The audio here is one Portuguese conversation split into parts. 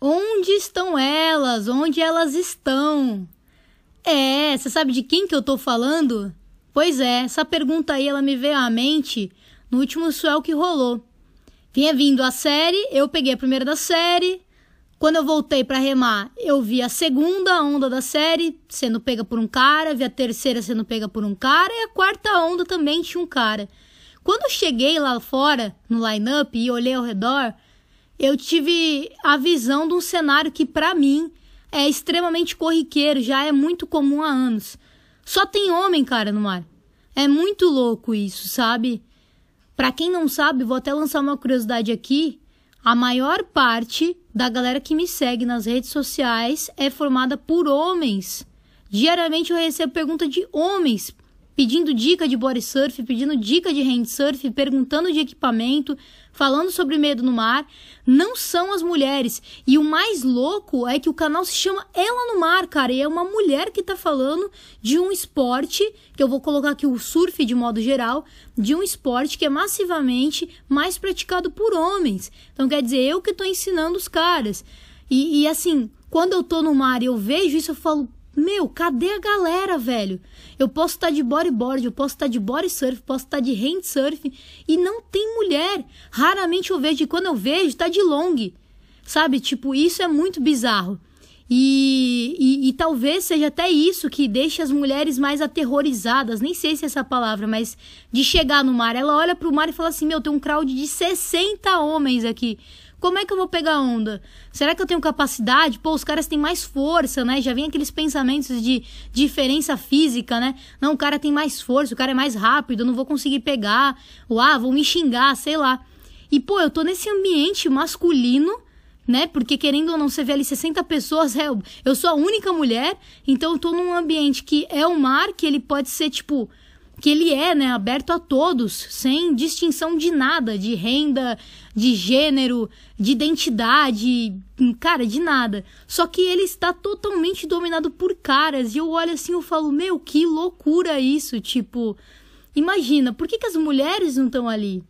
Onde estão elas? Onde elas estão? É, você sabe de quem que eu tô falando? Pois é, essa pergunta aí ela me veio à mente no último suel que rolou. Vinha vindo a série, eu peguei a primeira da série. Quando eu voltei para remar, eu vi a segunda onda da série sendo pega por um cara, vi a terceira sendo pega por um cara e a quarta onda também tinha um cara. Quando eu cheguei lá fora no line-up e olhei ao redor, eu tive a visão de um cenário que para mim é extremamente corriqueiro, já é muito comum há anos. Só tem homem, cara, no mar. É muito louco isso, sabe? Para quem não sabe, vou até lançar uma curiosidade aqui. A maior parte da galera que me segue nas redes sociais é formada por homens. Diariamente eu recebo pergunta de homens pedindo dica de body surf, pedindo dica de handsurf, perguntando de equipamento, falando sobre medo no mar, não são as mulheres. E o mais louco é que o canal se chama Ela no Mar, cara, e é uma mulher que tá falando de um esporte, que eu vou colocar aqui o surf de modo geral, de um esporte que é massivamente mais praticado por homens. Então quer dizer, eu que tô ensinando os caras. E, e assim, quando eu tô no mar e eu vejo isso, eu falo, meu, cadê a galera, velho? Eu posso estar tá de bodyboard, eu posso estar tá de body surf, posso estar tá de handsurf e não tem mulher. Raramente eu vejo, e quando eu vejo, tá de long. Sabe? Tipo, isso é muito bizarro. E, e, e, talvez seja até isso que deixa as mulheres mais aterrorizadas, nem sei se é essa palavra, mas de chegar no mar. Ela olha pro mar e fala assim: Meu, tem um crowd de 60 homens aqui. Como é que eu vou pegar onda? Será que eu tenho capacidade? Pô, os caras têm mais força, né? Já vem aqueles pensamentos de diferença física, né? Não, o cara tem mais força, o cara é mais rápido, eu não vou conseguir pegar. Ou, ah, vão me xingar, sei lá. E, pô, eu tô nesse ambiente masculino, né? Porque querendo ou não, você vê ali 60 pessoas, é, eu sou a única mulher, então eu tô num ambiente que é o mar, que ele pode ser, tipo, que ele é, né, aberto a todos, sem distinção de nada, de renda, de gênero, de identidade, cara, de nada. Só que ele está totalmente dominado por caras. E eu olho assim e falo, meu, que loucura isso, tipo, imagina, por que, que as mulheres não estão ali?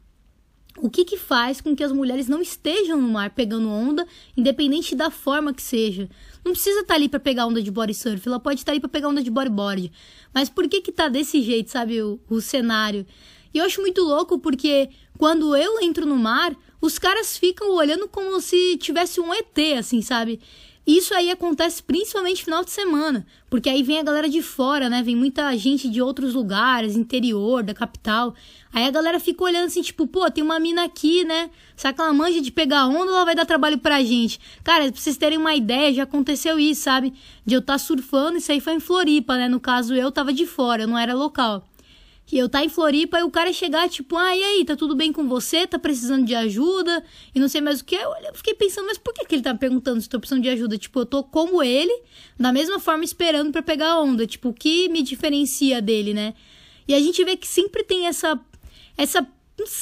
O que, que faz com que as mulheres não estejam no mar pegando onda, independente da forma que seja? Não precisa estar tá ali para pegar onda de body surf, ela pode estar tá ali para pegar onda de bodyboard. Mas por que que tá desse jeito, sabe, o, o cenário? E eu acho muito louco porque quando eu entro no mar, os caras ficam olhando como se tivesse um ET, assim, sabe? Isso aí acontece principalmente final de semana, porque aí vem a galera de fora, né? Vem muita gente de outros lugares, interior, da capital. Aí a galera fica olhando assim, tipo, pô, tem uma mina aqui, né? Será que ela manja de pegar onda ou ela vai dar trabalho pra gente? Cara, pra vocês terem uma ideia, já aconteceu isso, sabe? De eu estar tá surfando, isso aí foi em Floripa, né? No caso, eu tava de fora, eu não era local que eu tá em Floripa e o cara chegar, tipo, ah, e aí, tá tudo bem com você? Tá precisando de ajuda? E não sei mais o que. Eu, fiquei pensando, mas por que, que ele tá perguntando se tô precisando de ajuda? Tipo, eu tô como ele, da mesma forma esperando para pegar a onda. Tipo, o que me diferencia dele, né? E a gente vê que sempre tem essa. Essa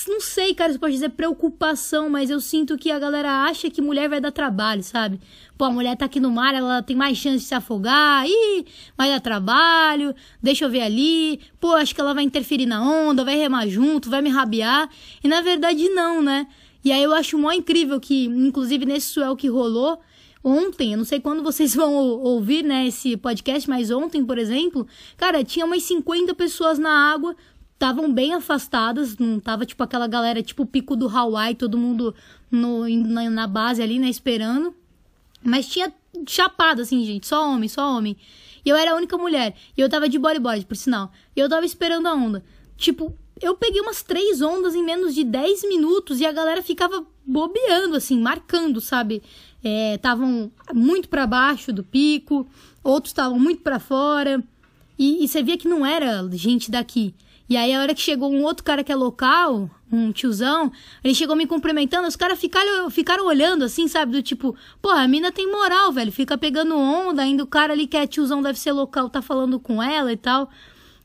não sei, cara, você pode dizer preocupação, mas eu sinto que a galera acha que mulher vai dar trabalho, sabe? Pô, a mulher tá aqui no mar, ela tem mais chance de se afogar, ih, vai dar trabalho, deixa eu ver ali, pô, acho que ela vai interferir na onda, vai remar junto, vai me rabiar. E na verdade não, né? E aí eu acho mó incrível que, inclusive nesse suel que rolou, ontem, eu não sei quando vocês vão ouvir, né, esse podcast, mas ontem, por exemplo, cara, tinha umas 50 pessoas na água, estavam bem afastadas, não tava tipo aquela galera tipo pico do Hawaii, todo mundo no, na, na base ali, né, esperando. Mas tinha chapado, assim, gente, só homem, só homem. E eu era a única mulher. E eu tava de bodyboard, por sinal. E eu tava esperando a onda. Tipo, eu peguei umas três ondas em menos de 10 minutos e a galera ficava bobeando, assim, marcando, sabe? Estavam é, muito para baixo do pico, outros estavam muito para fora. E, e você via que não era gente daqui. E aí, a hora que chegou um outro cara que é local, um tiozão, ele chegou me cumprimentando, os caras ficaram, ficaram olhando assim, sabe? Do tipo, pô, a mina tem moral, velho, fica pegando onda, ainda o cara ali que é tiozão, deve ser local, tá falando com ela e tal.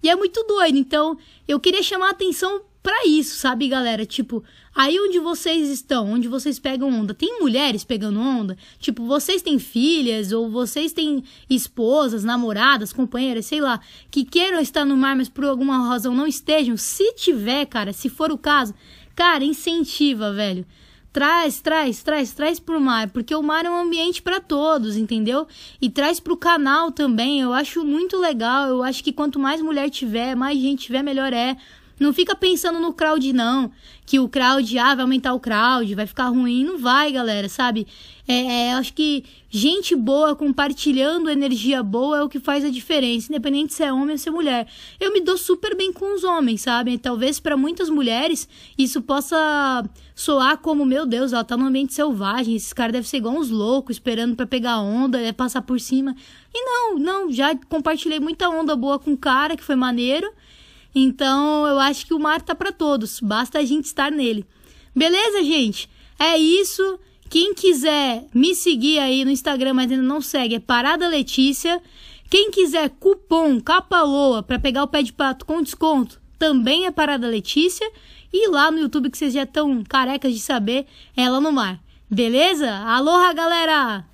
E é muito doido. Então, eu queria chamar a atenção para isso, sabe, galera? Tipo, aí onde vocês estão, onde vocês pegam onda, tem mulheres pegando onda? Tipo, vocês têm filhas ou vocês têm esposas, namoradas, companheiras, sei lá, que queiram estar no mar, mas por alguma razão não estejam? Se tiver, cara, se for o caso, cara, incentiva, velho. Traz, traz, traz, traz pro mar, porque o mar é um ambiente para todos, entendeu? E traz pro canal também. Eu acho muito legal. Eu acho que quanto mais mulher tiver, mais gente tiver, melhor é. Não fica pensando no crowd, não. Que o crowd, ah, vai aumentar o crowd, vai ficar ruim. Não vai, galera, sabe? É, é, acho que gente boa compartilhando energia boa é o que faz a diferença, independente se é homem ou se é mulher. Eu me dou super bem com os homens, sabe? Talvez para muitas mulheres isso possa soar como, meu Deus, ela tá num ambiente selvagem, esses caras devem ser igual uns loucos, esperando para pegar onda, é passar por cima. E não, não, já compartilhei muita onda boa com o cara, que foi maneiro. Então, eu acho que o mar tá para todos, basta a gente estar nele. Beleza, gente? É isso. Quem quiser me seguir aí no Instagram, mas ainda não segue, é Parada Letícia. Quem quiser cupom Capaloa para pegar o pé de pato com desconto, também é Parada Letícia. E lá no YouTube, que vocês já estão carecas de saber, é ela no mar. Beleza? Aloha, galera!